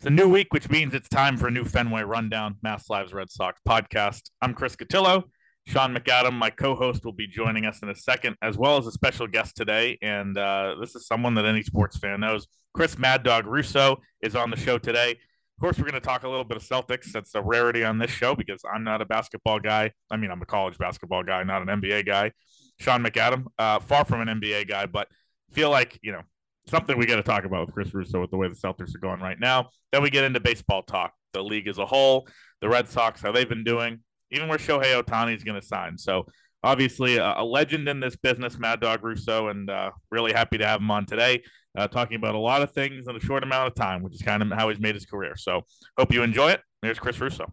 It's a new week, which means it's time for a new Fenway Rundown, MassLive's Red Sox podcast. I'm Chris Cotillo. Sean McAdam, my co host, will be joining us in a second, as well as a special guest today. And uh, this is someone that any sports fan knows. Chris Mad Dog Russo is on the show today. Of course, we're going to talk a little bit of Celtics. That's a rarity on this show because I'm not a basketball guy. I mean, I'm a college basketball guy, not an NBA guy. Sean McAdam, uh, far from an NBA guy, but feel like, you know, something we got to talk about with Chris Russo with the way the Celtics are going right now. Then we get into baseball talk, the league as a whole, the Red Sox, how they've been doing, even where Shohei Ohtani is going to sign. So obviously a, a, legend in this business, Mad Dog Russo, and uh, really happy to have him on today, uh, talking about a lot of things in a short amount of time, which is kind of how he's made his career. So hope you enjoy it. There's Chris Russo.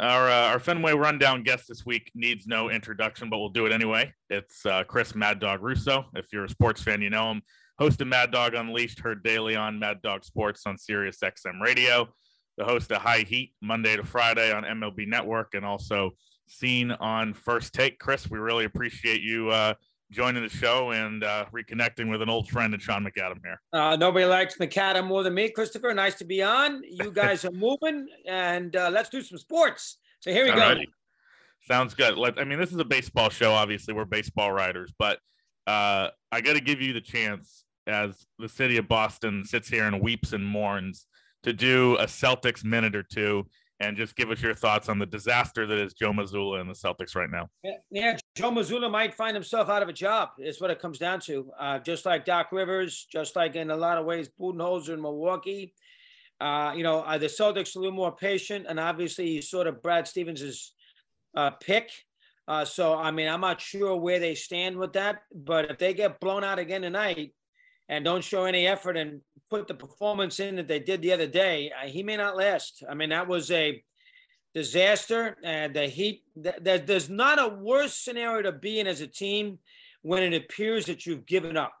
Our, uh, our Fenway Rundown guest this week needs no introduction, but we'll do it anyway. It's uh, Chris Mad Dog Russo. If you're a sports fan, you know him. Host of Mad Dog Unleashed, heard daily on Mad Dog Sports on Sirius XM Radio. The host of High Heat, Monday to Friday on MLB Network, and also seen on First Take. Chris, we really appreciate you uh, joining the show and uh, reconnecting with an old friend and Sean McAdam here. Uh, nobody likes McAdam more than me, Christopher. Nice to be on. You guys are moving, and uh, let's do some sports. So here we go. Sounds good. Let, I mean, this is a baseball show. Obviously, we're baseball writers, but uh, I got to give you the chance as the city of Boston sits here and weeps and mourns to do a Celtics minute or two and just give us your thoughts on the disaster that is Joe Mazzulla and the Celtics right now. Yeah Joe Mazzulla might find himself out of a job. Is what it comes down to. Uh, just like Doc Rivers, just like in a lot of ways Budenholzer in Milwaukee. Uh, you know, uh, the Celtics a little more patient, and obviously he's sort of Brad Stevens' uh, pick. Uh, so I mean, I'm not sure where they stand with that, but if they get blown out again tonight and don't show any effort and put the performance in that they did the other day, uh, he may not last. I mean, that was a disaster. And the Heat, th- there's not a worse scenario to be in as a team when it appears that you've given up,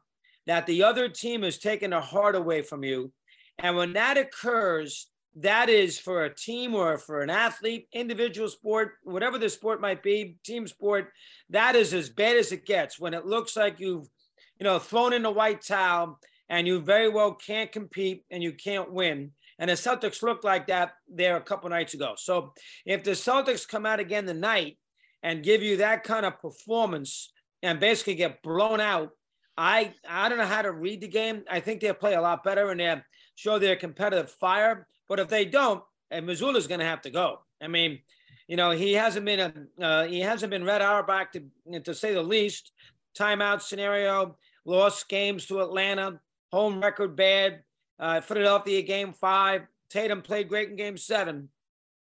that the other team has taken their heart away from you. And when that occurs, that is for a team or for an athlete, individual sport, whatever the sport might be, team sport, that is as bad as it gets when it looks like you've, you know, thrown in the white towel and you very well can't compete and you can't win. And the Celtics looked like that there a couple nights ago. So if the Celtics come out again tonight and give you that kind of performance and basically get blown out, I I don't know how to read the game. I think they'll play a lot better and they show their competitive fire. But if they don't, and Mazzulla's going to have to go. I mean, you know, he hasn't been a uh, he hasn't been Red Auerbach to to say the least. Timeout scenario, lost games to Atlanta, home record bad. Uh, Philadelphia game five. Tatum played great in game seven.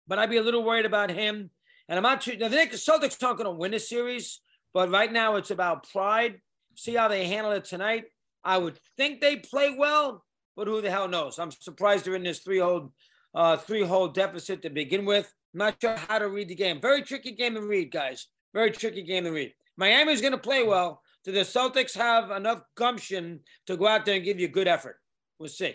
But I'd be a little worried about him. And I'm not. I think the Celtics aren't going to win the series. But right now it's about pride. See how they handle it tonight. I would think they play well, but who the hell knows? I'm surprised they're in this three-hole, uh, three-hole deficit to begin with. I'm not sure how to read the game. Very tricky game to read, guys. Very tricky game to read. Miami's going to play well. Do the Celtics have enough gumption to go out there and give you good effort? We'll see.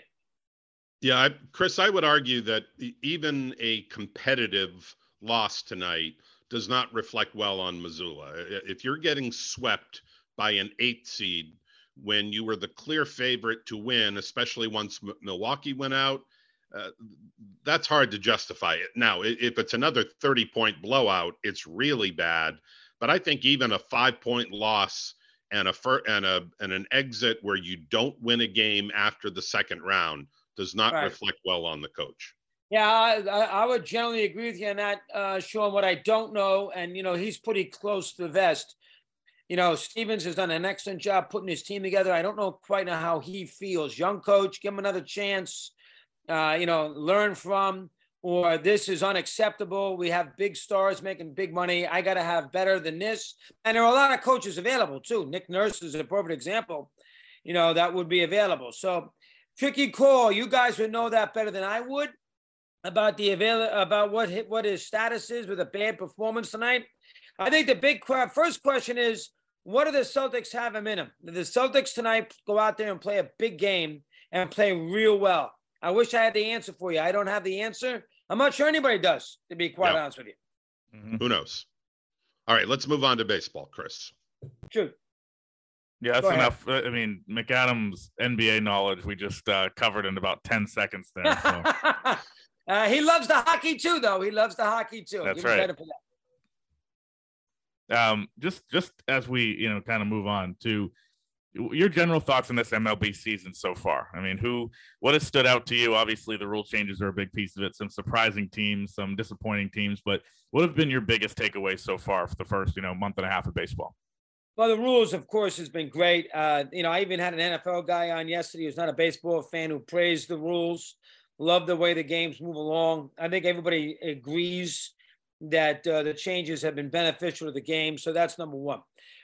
Yeah, I, Chris, I would argue that even a competitive loss tonight does not reflect well on Mazzulla. If you're getting swept by an eight seed when you were the clear favorite to win, especially once M- Milwaukee went out, uh, that's hard to justify it. Now, if it's another 30 point blowout, it's really bad. But I think even a five point loss and a fir- and a and an exit where you don't win a game after the second round does not right. reflect well on the coach. Yeah, I, I, would generally agree with you on that, uh, Sean. What I don't know, and you know, he's pretty close to the vest. You know, Stevens has done an excellent job putting his team together. I don't know quite know how he feels. Young coach, give him another chance. Uh, you know, learn from or this is unacceptable. We have big stars making big money. I got to have better than this. And there are a lot of coaches available too. Nick Nurse is a perfect example. you know, that would be available. So tricky call. You guys would know that better than I would about the avail about what what his status is with a bad performance tonight. I think the big first question is what do the Celtics have him in them? the Celtics tonight go out there and play a big game and play real well? I wish I had the answer for you. I don't have the answer. I'm not sure anybody does, to be quite yep. honest with you. Mm-hmm. Who knows? All right, let's move on to baseball, Chris. True. Yeah, that's enough. I mean, McAdams' NBA knowledge we just uh, covered in about 10 seconds there. So. uh, he loves the hockey too, though. He loves the hockey too. That's Give right. Um, just just as we you know kind of move on to your general thoughts on this MLB season so far. I mean, who what has stood out to you? Obviously, the rule changes are a big piece of it. Some surprising teams, some disappointing teams, but what have been your biggest takeaways so far for the first you know month and a half of baseball? Well, the rules, of course, has been great. Uh, you know, I even had an NFL guy on yesterday who's not a baseball fan who praised the rules, loved the way the games move along. I think everybody agrees that uh, the changes have been beneficial to the game. So that's number one.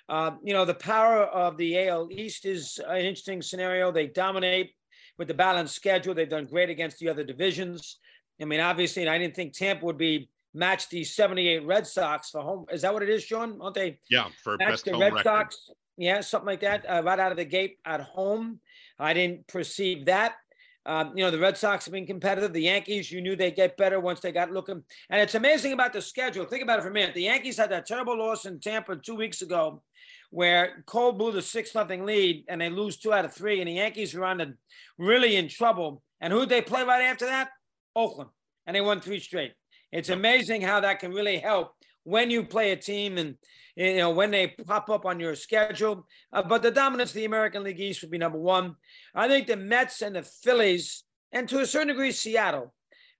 Uh, you know, the power of the AL East is an interesting scenario. They dominate with the balanced schedule. They've done great against the other divisions. I mean, obviously, I didn't think Tampa would be match the 78 Red Sox for home. Is that what it is, Sean? Aren't they? Yeah, for match the Red record. Sox. Yeah, something like that. Uh, right out of the gate at home. I didn't perceive that. Um, you know, the Red Sox have been competitive. The Yankees, you knew they'd get better once they got looking. And it's amazing about the schedule. Think about it for a minute. The Yankees had that terrible loss in Tampa two weeks ago where Cole blew the 6 nothing lead and they lose two out of three. And the Yankees were on the really in trouble. And who'd they play right after that? Oakland. And they won three straight. It's amazing how that can really help when you play a team and you know when they pop up on your schedule. Uh, but the dominance of the American League East would be number one. I think the Mets and the Phillies, and to a certain degree Seattle,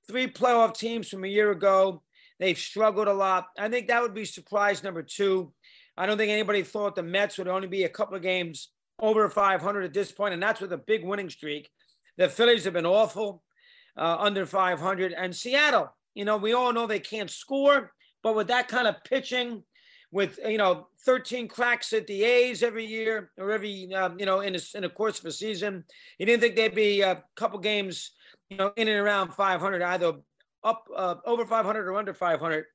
three playoff teams from a year ago. They've struggled a lot. I think that would be surprise number two. I don't think anybody thought the Mets would only be a couple of games over 500 at this point, and that's with a big winning streak. The Phillies have been awful, uh, under 500, and Seattle. You know, we all know they can't score, but with that kind of pitching, with you know 13 cracks at the A's every year or every um, you know in a, in the course of a season. You didn't think they'd be a couple games you know in and around 500 either up uh, over 500 or under 500.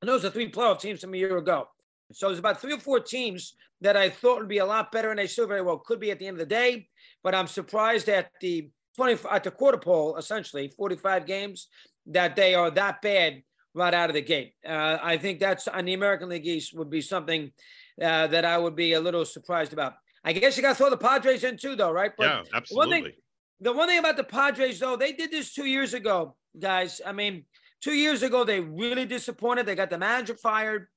And those are three playoff teams from a year ago. So there's about three or four teams that I thought would be a lot better, and they still very well could be at the end of the day. But I'm surprised at the 20 at the quarter pole, essentially 45 games, that they are that bad right out of the gate. Uh, I think that's on the American League East would be something uh, that I would be a little surprised about. I guess you got to throw the Padres in too, though, right? But yeah, absolutely. One thing, the one thing about the Padres, though, they did this two years ago, guys. I mean, two years ago, they really disappointed. They got the manager fired.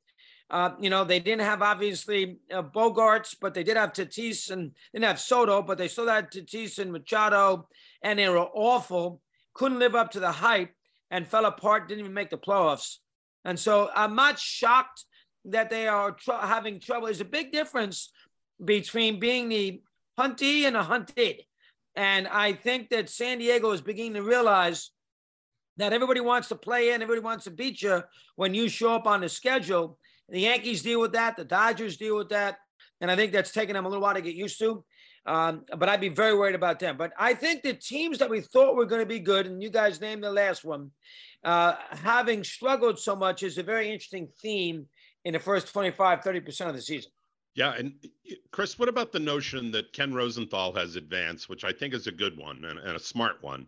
Uh, you know, they didn't have obviously uh, Bogaerts, but they did have Tatis and didn't have Soto, but they still had Tatis and Machado, and they were awful. Couldn't live up to the hype and fell apart, didn't even make the playoffs. And so I'm not shocked that they are tr- having trouble. There's a big difference between being the huntee and a hunted. And I think that San Diego is beginning to realize that everybody wants to play in, everybody wants to beat you when you show up on the schedule. The Yankees deal with that, the Dodgers deal with that. And I think that's taken them a little while to get used to. Um, but I'd be very worried about them. But I think the teams that we thought were going to be good, and you guys named the last one, uh, having struggled so much is a very interesting theme in the first 25, 30% of the season. Yeah. And Chris, what about the notion that Ken Rosenthal has advanced, which I think is a good one and, and a smart one,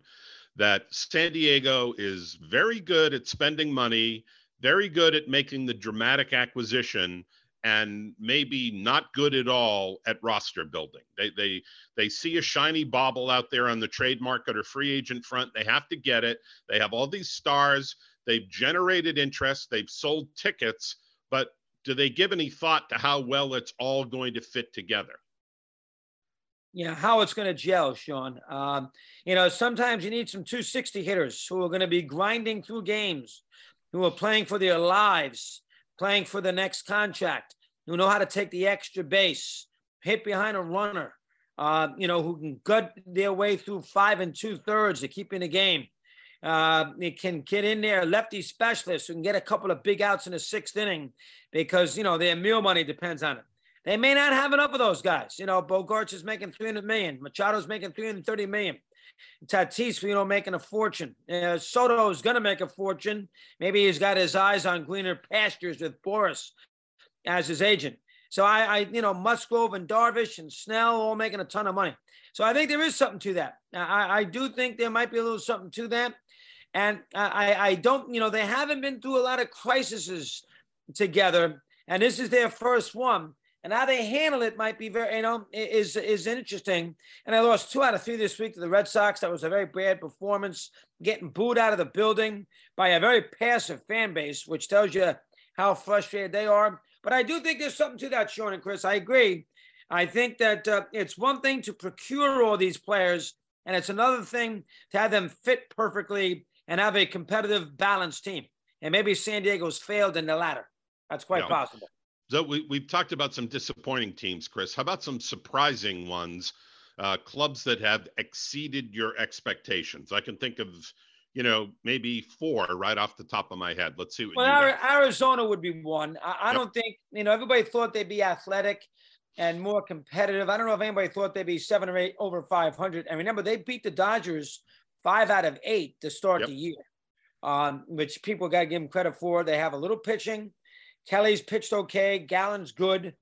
that San Diego is very good at spending money, very good at making the dramatic acquisition and maybe not good at all at roster building. They they they see a shiny bauble out there on the trade market or free agent front. They have to get it. They have all these stars. They've generated interest. They've sold tickets, but do they give any thought to how well it's all going to fit together? Yeah, how it's going to gel, Sean. Um, you know, sometimes you need some 260 hitters who are going to be grinding through games, who are playing for their lives playing for the next contract, who know how to take the extra base, hit behind a runner, uh, you know, who can gut their way through five and two thirds to keep in the game. Uh, it can get in there, lefty specialists who can get a couple of big outs in the sixth inning because, you know, their meal money depends on it. They may not have enough of those guys. You know, Bogaerts is making 300 million. Machado's making 330 million. Tatis, you know, making a fortune. Uh, Soto is going to make a fortune. Maybe he's got his eyes on greener pastures with Boras as his agent. So I, I, you know, Musgrove and Darvish and Snell all making a ton of money. So I think there is something to that. I, I do think there might be a little something to that. And I, I don't, you know, they haven't been through a lot of crises together. And this is their first one and how they handle it might be very, you know, is is interesting. And I lost two out of three this week to the Red Sox. That was a very bad performance, getting booed out of the building by a very passive fan base, which tells you how frustrated they are. But I do think there's something to that, Sean and Chris. I agree. I think that uh, it's one thing to procure all these players, and it's another thing to have them fit perfectly and have a competitive, balanced team. And maybe San Diego's failed in the latter. That's quite possible. So we, we've talked about some disappointing teams, Chris. How about some surprising ones? Uh, clubs that have exceeded your expectations. I can think of, you know, maybe four right off the top of my head. Let's see. well, Arizona would be one. I, I yep. don't think, you know, everybody thought they'd be athletic and more competitive. I don't know if anybody thought they'd be seven or eight over 500. And remember, they beat the Dodgers five out of eight to start yep. the year, um, which people got to give them credit for. They have a little pitching. Kelly's pitched okay. Gallen's good.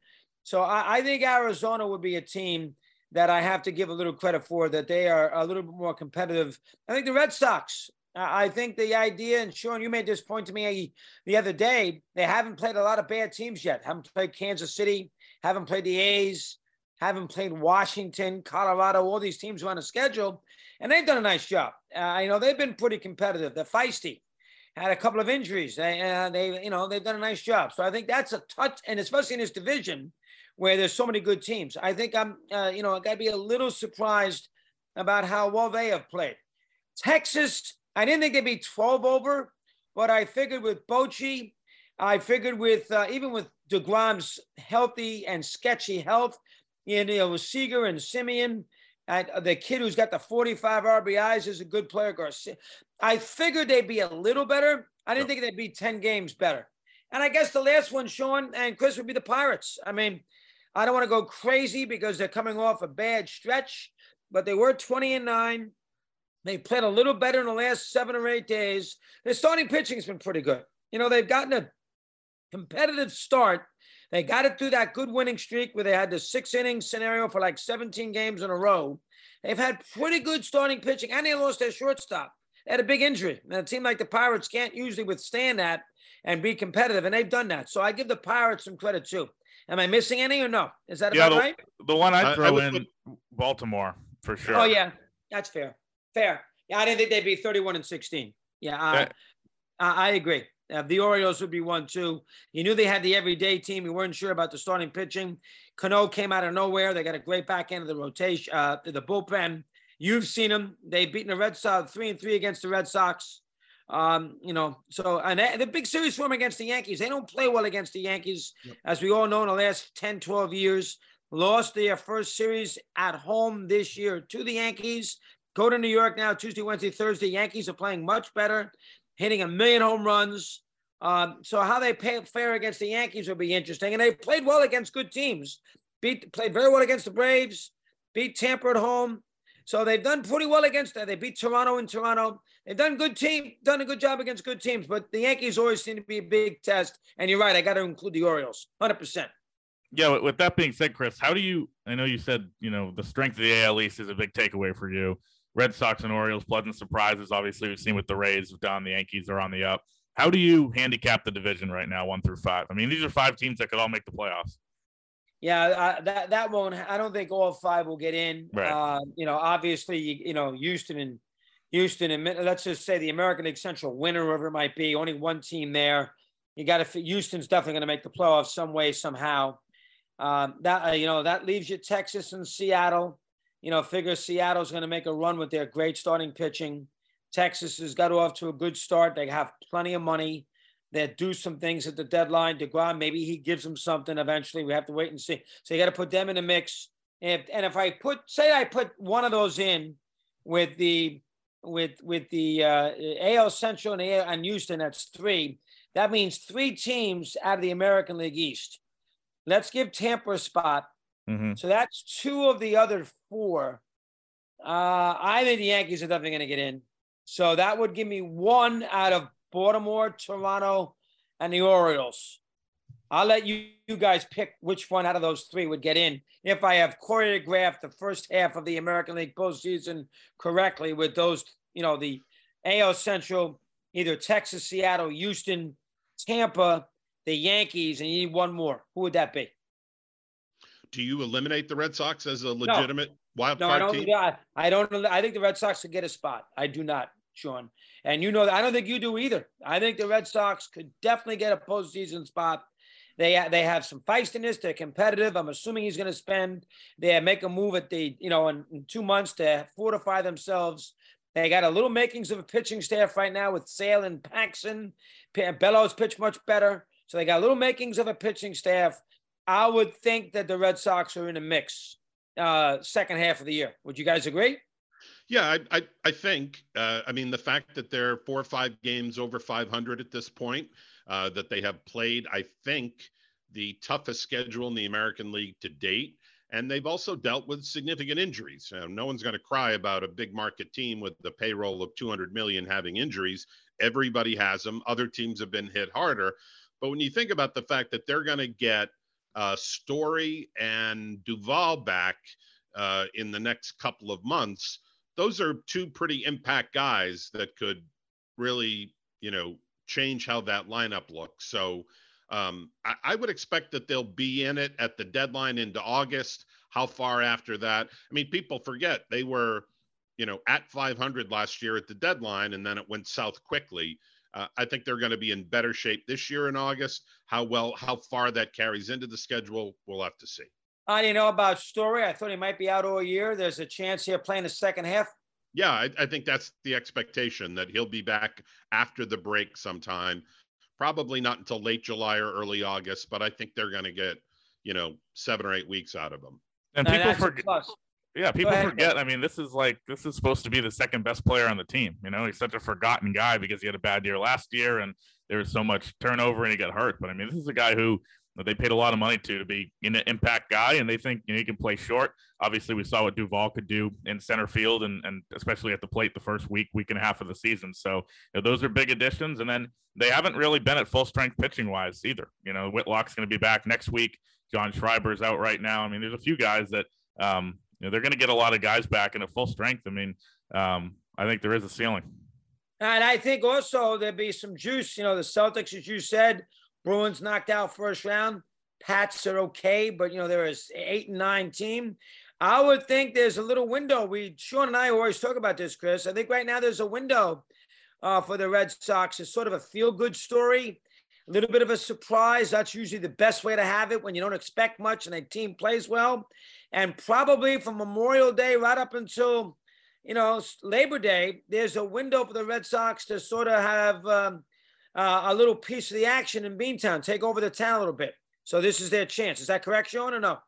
So I, I, think Arizona would be a team that I have to give a little credit for that they are a little bit more competitive. I think the Red Sox. I think the idea, and Sean, you made this point to me the other day. They haven't played a lot of bad teams yet. Haven't played Kansas City. Haven't played the A's. Haven't played Washington, Colorado. All these teams are on a schedule, and they've done a nice job. Uh, you know they've been pretty competitive. They're feisty had a couple of injuries. They, uh, they, you know, they've done a nice job. So I think that's a touch, and especially in this division where there's so many good teams. I think I'm, uh, you know, I got to be a little surprised about how well they have played. Texas, I didn't think they'd be 12 over, but I figured with Bochy, I figured with uh, even with Degrom's healthy and sketchy health, you know, with Seager and Semien. and the kid who's got the 45 RBIs is a good player. Garcia. I figured they'd be a little better. I didn't think they'd be 10 games better. And I guess the last one, Sean and Chris, would be the Pirates. I mean, I don't want to go crazy because they're coming off a bad stretch, but they were 20 and 9. They played a little better in the last seven or eight days. Their starting pitching has been pretty good. You know, they've gotten a competitive start. They got it through that good winning streak where they had the six inning scenario for like 17 games in a row. They've had pretty good starting pitching, and they lost their shortstop. They had a big injury. And it seemed like the Pirates can't usually withstand that and be competitive, and they've done that. So I give the Pirates some credit too. Am I missing any or no? Is that yeah, about the, right? The one I'd throw I, I in Baltimore for sure. Oh yeah, that's fair. Fair. Yeah, I didn't think they'd be 31 and 16. Yeah, I, I, I agree. Uh, the Orioles would be one too. You knew they had the everyday team. You weren't sure about the starting pitching. Cano came out of nowhere. They got a great back end of the rotation, uh, the bullpen. You've seen them. They've beaten the Red Sox three and three against the Red Sox. Um, you know, so and the big series for them against the Yankees. They don't play well against the Yankees, yep. as we all know in the last 10, 12 years. Lost their first series at home this year to the Yankees. Go to New York now, Tuesday, Wednesday, Thursday. Yankees are playing much better, hitting a million home runs. Um, so how they pay, fare against the Yankees will be interesting. And they played well against good teams. Beat played very well against the Braves. Beat Tampa at home. So they've done pretty well against that. They beat Toronto in Toronto. They've done good team, done a good job against good teams. But the Yankees always seem to be a big test. And you're right. I got to include the Orioles, hundred percent. Yeah. With that being said, Chris, how do you? I know you said you know the strength of the AL East is a big takeaway for you. Red Sox and Orioles, pleasant surprises. Obviously, we've seen with the Rays down. The Yankees are on the up. How do you handicap the division right now, one through five? I mean, these are five teams that could all make the playoffs. Yeah, I, that that won't. I don't think all five will get in. Right. Uh, you know, obviously, you, you know, Houston and Houston and let's just say the American League Central winner, whoever it might be, only one team there. You got to. Houston's definitely going to make the playoffs some way somehow. Um, that uh, you know that leaves you Texas and Seattle. You know, figure Seattle's going to make a run with their great starting pitching. Texas has got off to a good start. They have plenty of money that do some things at the deadline. DeGrom, maybe he gives them something eventually. We have to wait and see. So you got to put them in the mix. And if, and if I put, say, I put one of those in with the with with the uh, AL Central and, AL, and Houston, that's three. That means three teams out of the American League East. Let's give Tampa a spot. Mm-hmm. So that's two of the other four. Uh, I think the Yankees are definitely going to get in. So that would give me one out of Baltimore, Toronto, and the Orioles. I'll let you, you guys pick which one out of those three would get in if I have choreographed the first half of the American League postseason correctly with those, you know, the AL Central, either Texas, Seattle, Houston, Tampa, the Yankees, and you need one more. Who would that be? Do you eliminate the Red Sox as a legitimate no. wild no, card I don't, team? I, I don't. I think the Red Sox could get a spot. I do not, Sean. And you know I don't think you do either. I think the Red Sox could definitely get a postseason spot. They they have some feistiness. They're competitive. I'm assuming he's going to spend. They make a move at the you know in, in, two months to fortify themselves. They got a little makings of a pitching staff right now with Sale and Paxton. Bello's pitch much better, so they got a little makings of a pitching staff. I would think that the Red Sox are in a mix uh, second half of the year. Would you guys agree? Yeah, I I, I think. Uh, I mean, the fact that they're four or five games over 500 at this point, uh, that they have played, I think, the toughest schedule in the American League to date. And they've also dealt with significant injuries. No one's going to cry about a big market team with the payroll of 200 million having injuries. Everybody has them. Other teams have been hit harder. But when you think about the fact that they're going to get uh, Story and Duvall back uh, in the next couple of months, those are two pretty impact guys that could really, you know, change how that lineup looks. So um, I, I, would expect that they'll be in it at the deadline into August. How far after that? I mean, people forget they were, you know, at 500 last year at the deadline, and then it went south quickly. Uh, I think they're going to be in better shape this year in August. How well, how far that carries into the schedule, we'll have to see. I didn't know about Story. I thought he might be out all year. There's a chance here playing the second half. Yeah, I, I think that's the expectation that he'll be back after the break sometime. Probably not until late July or early August, but I think they're going to get, you know, seven or eight weeks out of him. And, and people forget. Yeah, people forget. I mean, this is like this is supposed to be the second best player on the team. You know, he's such a forgotten guy because he had a bad year last year and there was so much turnover and he got hurt. But I mean, this is a guy who that they paid a lot of money to to be an impact guy, and they think you know he can play short. Obviously, we saw what Duvall could do in center field, and and especially at the plate the first week, week and a half of the season. So you know, those are big additions, and then they haven't really been at full strength pitching wise either. You know, Whitlock's going to be back next week. John Schreiber's out right now. I mean, there's a few guys that um, you know they're going to get a lot of guys back in a full strength. I mean, um, I think there is a ceiling. And I think also there'd be some juice. You know, the Celtics, as you said, Bruins knocked out first round. Pats are okay, but you know there is eight and nine team. I would think there's a little window. We Sean and I always talk about this, Chris. I think right now there's a window uh, for the Red Sox. It's sort of a feel good story, a little bit of a surprise. That's usually the best way to have it when you don't expect much and a team plays well. And probably from Memorial Day right up until you know Labor Day, there's a window for the Red Sox to sort of have. Um, uh, a little piece of the action in Beantown, take over the town a little bit. So this is their chance. Is that correct, Sean, or no?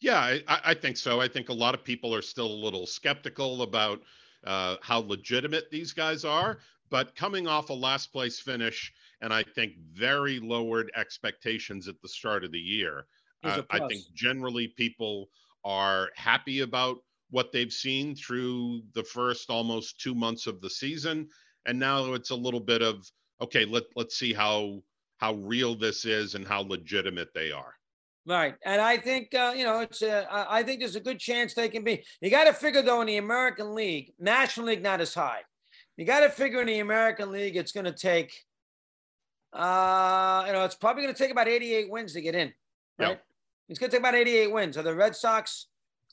Yeah, I, I think so. I think a lot of people are still a little skeptical about uh, how legitimate these guys are. But coming off a last place finish, and I think very lowered expectations at the start of the year, uh, I think generally people are happy about what they've seen through the first almost two months of the season. And now it's a little bit of okay, let let's see how how real this is and how legitimate they are. Right, and I think uh, you know it's. A, I think there's a good chance they can be. You got to figure though in the American League, National League not as high. You got to figure in the American League, it's going to take. Uh, you know, it's probably going to take about 88 wins to get in. Right, yep. it's going to take about 88 wins. Are the Red Sox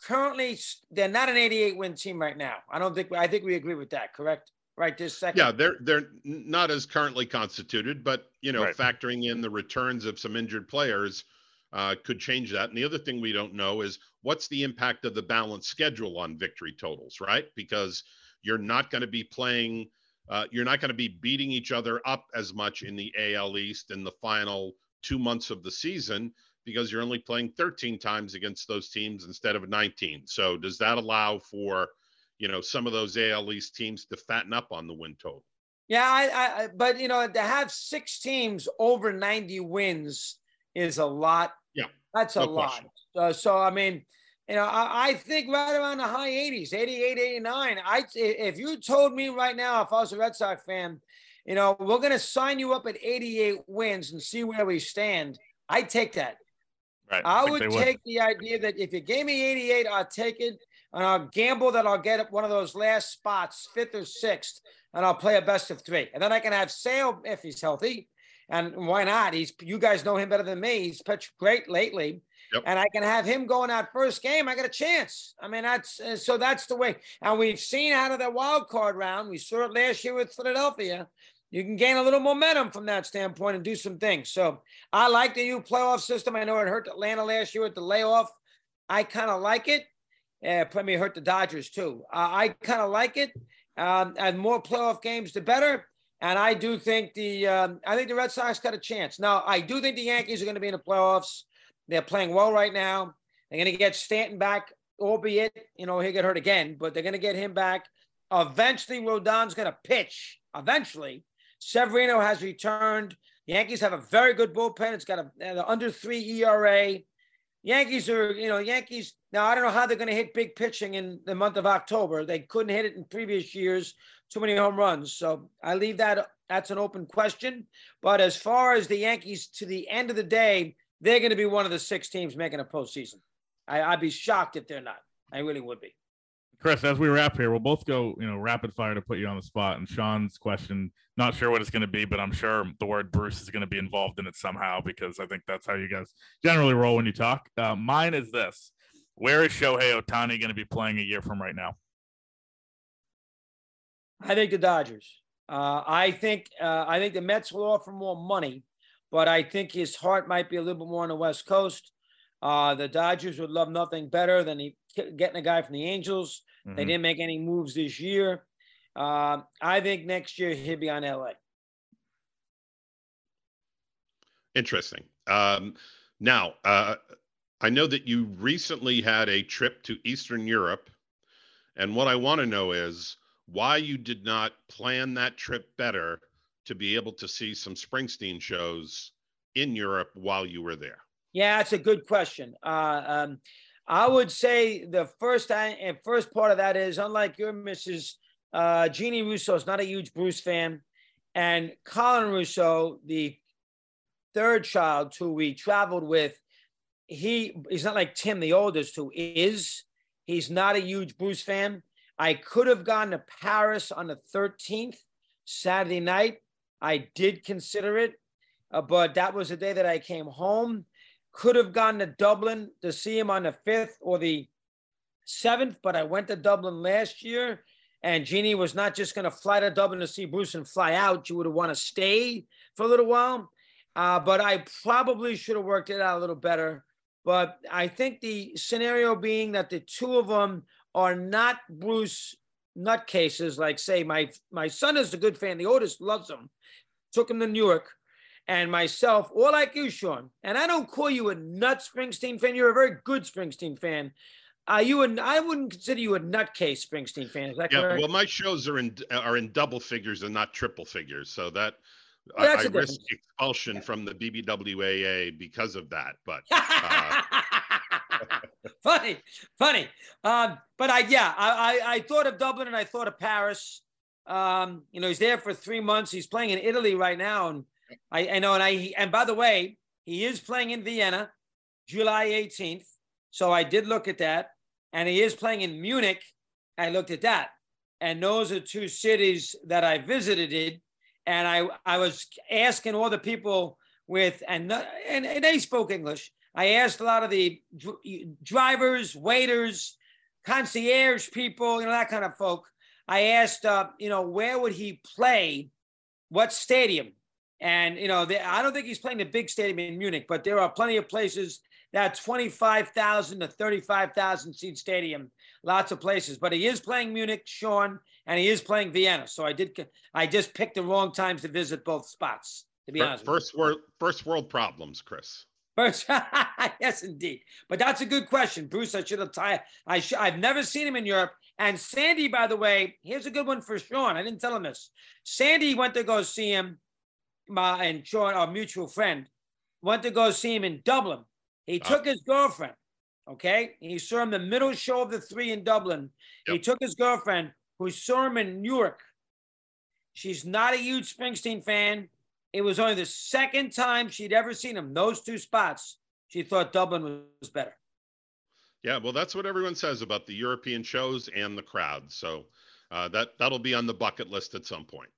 currently? They're not an 88 win team right now. I don't think. I think we agree with that. Correct right this second. Yeah, they're they're not as currently constituted, but you know, right. factoring in the returns of some injured players uh, could change that. And the other thing we don't know is what's the impact of the balanced schedule on victory totals, right? Because you're not going to be playing. Uh, you're not going to be beating each other up as much in the AL East in the final two months of the season because you're only playing 13 times against those teams instead of 19. So does that allow for you know some of those AL East teams to fatten up on the win total. Yeah, I, I but you know to have six teams over 90 wins is a lot. Yeah. That's a No lot. Uh, so I mean, you know, I, I think right around the high 80s, 88, 89. I if you told me right now, if I was a Red Sox fan, you know, we're gonna sign you up at 88 wins and see where we stand. I take that. Right. I think would take the idea that if you gave me 88, I'd take it. And I'll gamble that I'll get one of those last spots, fifth or sixth, and I'll play a best of three. And then I can have Sale if he's healthy. And why not? He's you guys know him better than me. He's pitched great lately. Yep. And I can have him going out first game. I got a chance. I mean, that's uh, so that's the way. And we've seen out of the wild card round, we saw it last year with Philadelphia. You can gain a little momentum from that standpoint and do some things. So I like the new playoff system. I know it hurt Atlanta last year with the layoff. I kind of like it. Uh, probably hurt the Dodgers too. Uh, I kind of like it. Um, and more playoff games, the better. And I do think the um, I think the Red Sox got a chance. Now I do think the Yankees are going to be in the playoffs. They're playing well right now. They're going to get Stanton back, albeit you know he'll get hurt again, but they're going to get him back. Eventually, Rodon's going to pitch. Eventually, Severino has returned. The Yankees have a very good bullpen. It's got a, under three ERA. Yankees are, you know, Yankees. Now, I don't know how they're going to hit big pitching in the month of October. They couldn't hit it in previous years, too many home runs. So I leave that, that's an open question. But as far as the Yankees, to the end of the day, they're going to be one of the six teams making a postseason. I, I'd be shocked if they're not. I really would be. Chris, as we wrap here, we'll both go, you know, rapid fire to put you on the spot. And Sean's question, not sure what it's going to be, but I'm sure the word Bruce is going to be involved in it somehow because I think that's how you guys generally roll when you talk. Uh, mine is this: Where is Shohei Ohtani going to be playing a year from right now? I think the Dodgers. Uh, I think uh, I think the Mets will offer more money, but I think his heart might be a little bit more on the West Coast. Uh, the Dodgers would love nothing better than he, getting a guy from the Angels. They Mhm. didn't make any moves this year. Uh, I think next year he'll be on LA. Interesting. Um, now, uh, I know that you recently had a trip to Eastern Europe, and what I want to know is why you did not plan that trip better to be able to see some Springsteen shows in Europe while you were there. Yeah, that's a good question. Uh, um, I would say the first and first part of that is unlike your Mrs. Uh, Jeannie Russo is not a huge Bruce fan, and Colin Russo, the third child who we traveled with, he he's not like Tim, the oldest, who is. He's not a huge Bruce fan. I could have gone to Paris on the 13th, Saturday night. I did consider it, uh, but that was the day that I came home could have gone to Dublin to see him on the 5th or the 7th, but I went to Dublin last year and Jeannie was not just going to fly to Dublin to see Bruce and fly out. You would have want to stay for a little while. Uh, but I probably should have worked it out a little better. But I think the scenario being that the two of them are not Bruce nutcases, like say my my son is a good fan. The oldest loves him. Took him to Newark and myself, or like you, Sean, and I don't call you a nut Springsteen fan. You're a very good Springsteen fan. Uh, you would I wouldn't consider you a nutcase Springsteen fan. Yeah, correct? well, my shows are in are in double figures and not triple figures, so that Well, I, I risk difference. expulsion from the BBWAA because of that. But uh, funny, funny. Um, but I, yeah, I, I, I thought of Dublin and I thought of Paris. Um, you know, he's there for three months. He's playing in Italy right now, and I, I know. And I, and by the way, he is playing in Vienna, July 18th. So I did look at that, and he is playing in Munich. I looked at that, and those are two cities that I visited. And I, I was asking all the people with, and, and, and they spoke English. I asked a lot of the dr- drivers, waiters, concierge people, you know, that kind of folk. I asked, uh, you know, where would he play? What stadium? And, you know, they, I don't think he's playing the big stadium in Munich, but there are plenty of places that 25,000 to 35,000 seat stadium, lots of places. But he is playing Munich, Sean, and he is playing Vienna. So I did, I just picked the wrong times to visit both spots, to be fir- honest. first world first world problems, Chris. First, yes, indeed. But that's a good question, Bruce. I should have tied. I sh- I've never seen him in Europe. And Sandy, by the way, here's a good one for Sean. I didn't tell him this. Sandy went to go see him, my and Sean, our mutual friend, went to go see him in Dublin. He took his girlfriend, okay? He saw him the middle show of the three in Dublin. Yep. He took his girlfriend, who saw him in Newark. She's not a huge Springsteen fan. It was only the second time she'd ever seen him. Those two spots, she thought Dublin was better. Yeah, well, that's what everyone says about the European shows and the crowd. So uh, that that'll be on the bucket list at some point.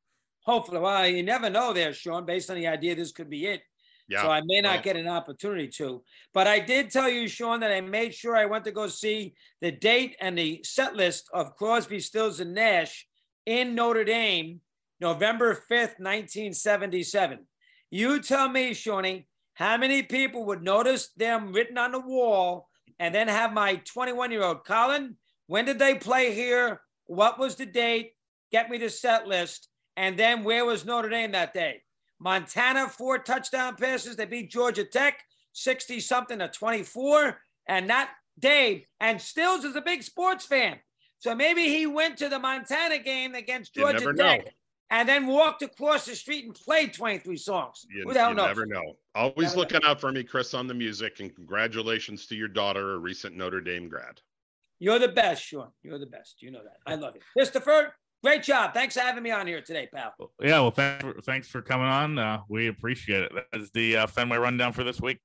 Hopefully, well, you never know there, Sean. Based on the idea, this could be it. Yeah. So I may not well, get an opportunity to. But I did tell you, Sean, that I made sure I went to go see the date and the set list of Crosby, Stills, and Nash in Notre Dame, November 5th, 1977. You tell me, Shawnee, how many people would notice them written on the wall and then have my 21 year old Colin, when did they play here? What was the date? Get me the set list. And then where was Notre Dame that day? Montana, four touchdown passes. They beat Georgia Tech 60 something to 24. And that day, And Stills is a big sports fan. So maybe he went to the Montana game against Georgia Tech know. and then walked across the street and played 23 songs. You, Who the hell you knows? never know. Always never looking know. out for me, Chris, on the music. And congratulations to your daughter, a recent Notre Dame grad. You're the best, Sean. You're the best. You know that. I love it. Christopher, Great job. Thanks for having me on here today, pal. Yeah, well, thanks for, thanks for coming on. Uh, we appreciate it. That is the uh, Fenway rundown for this week.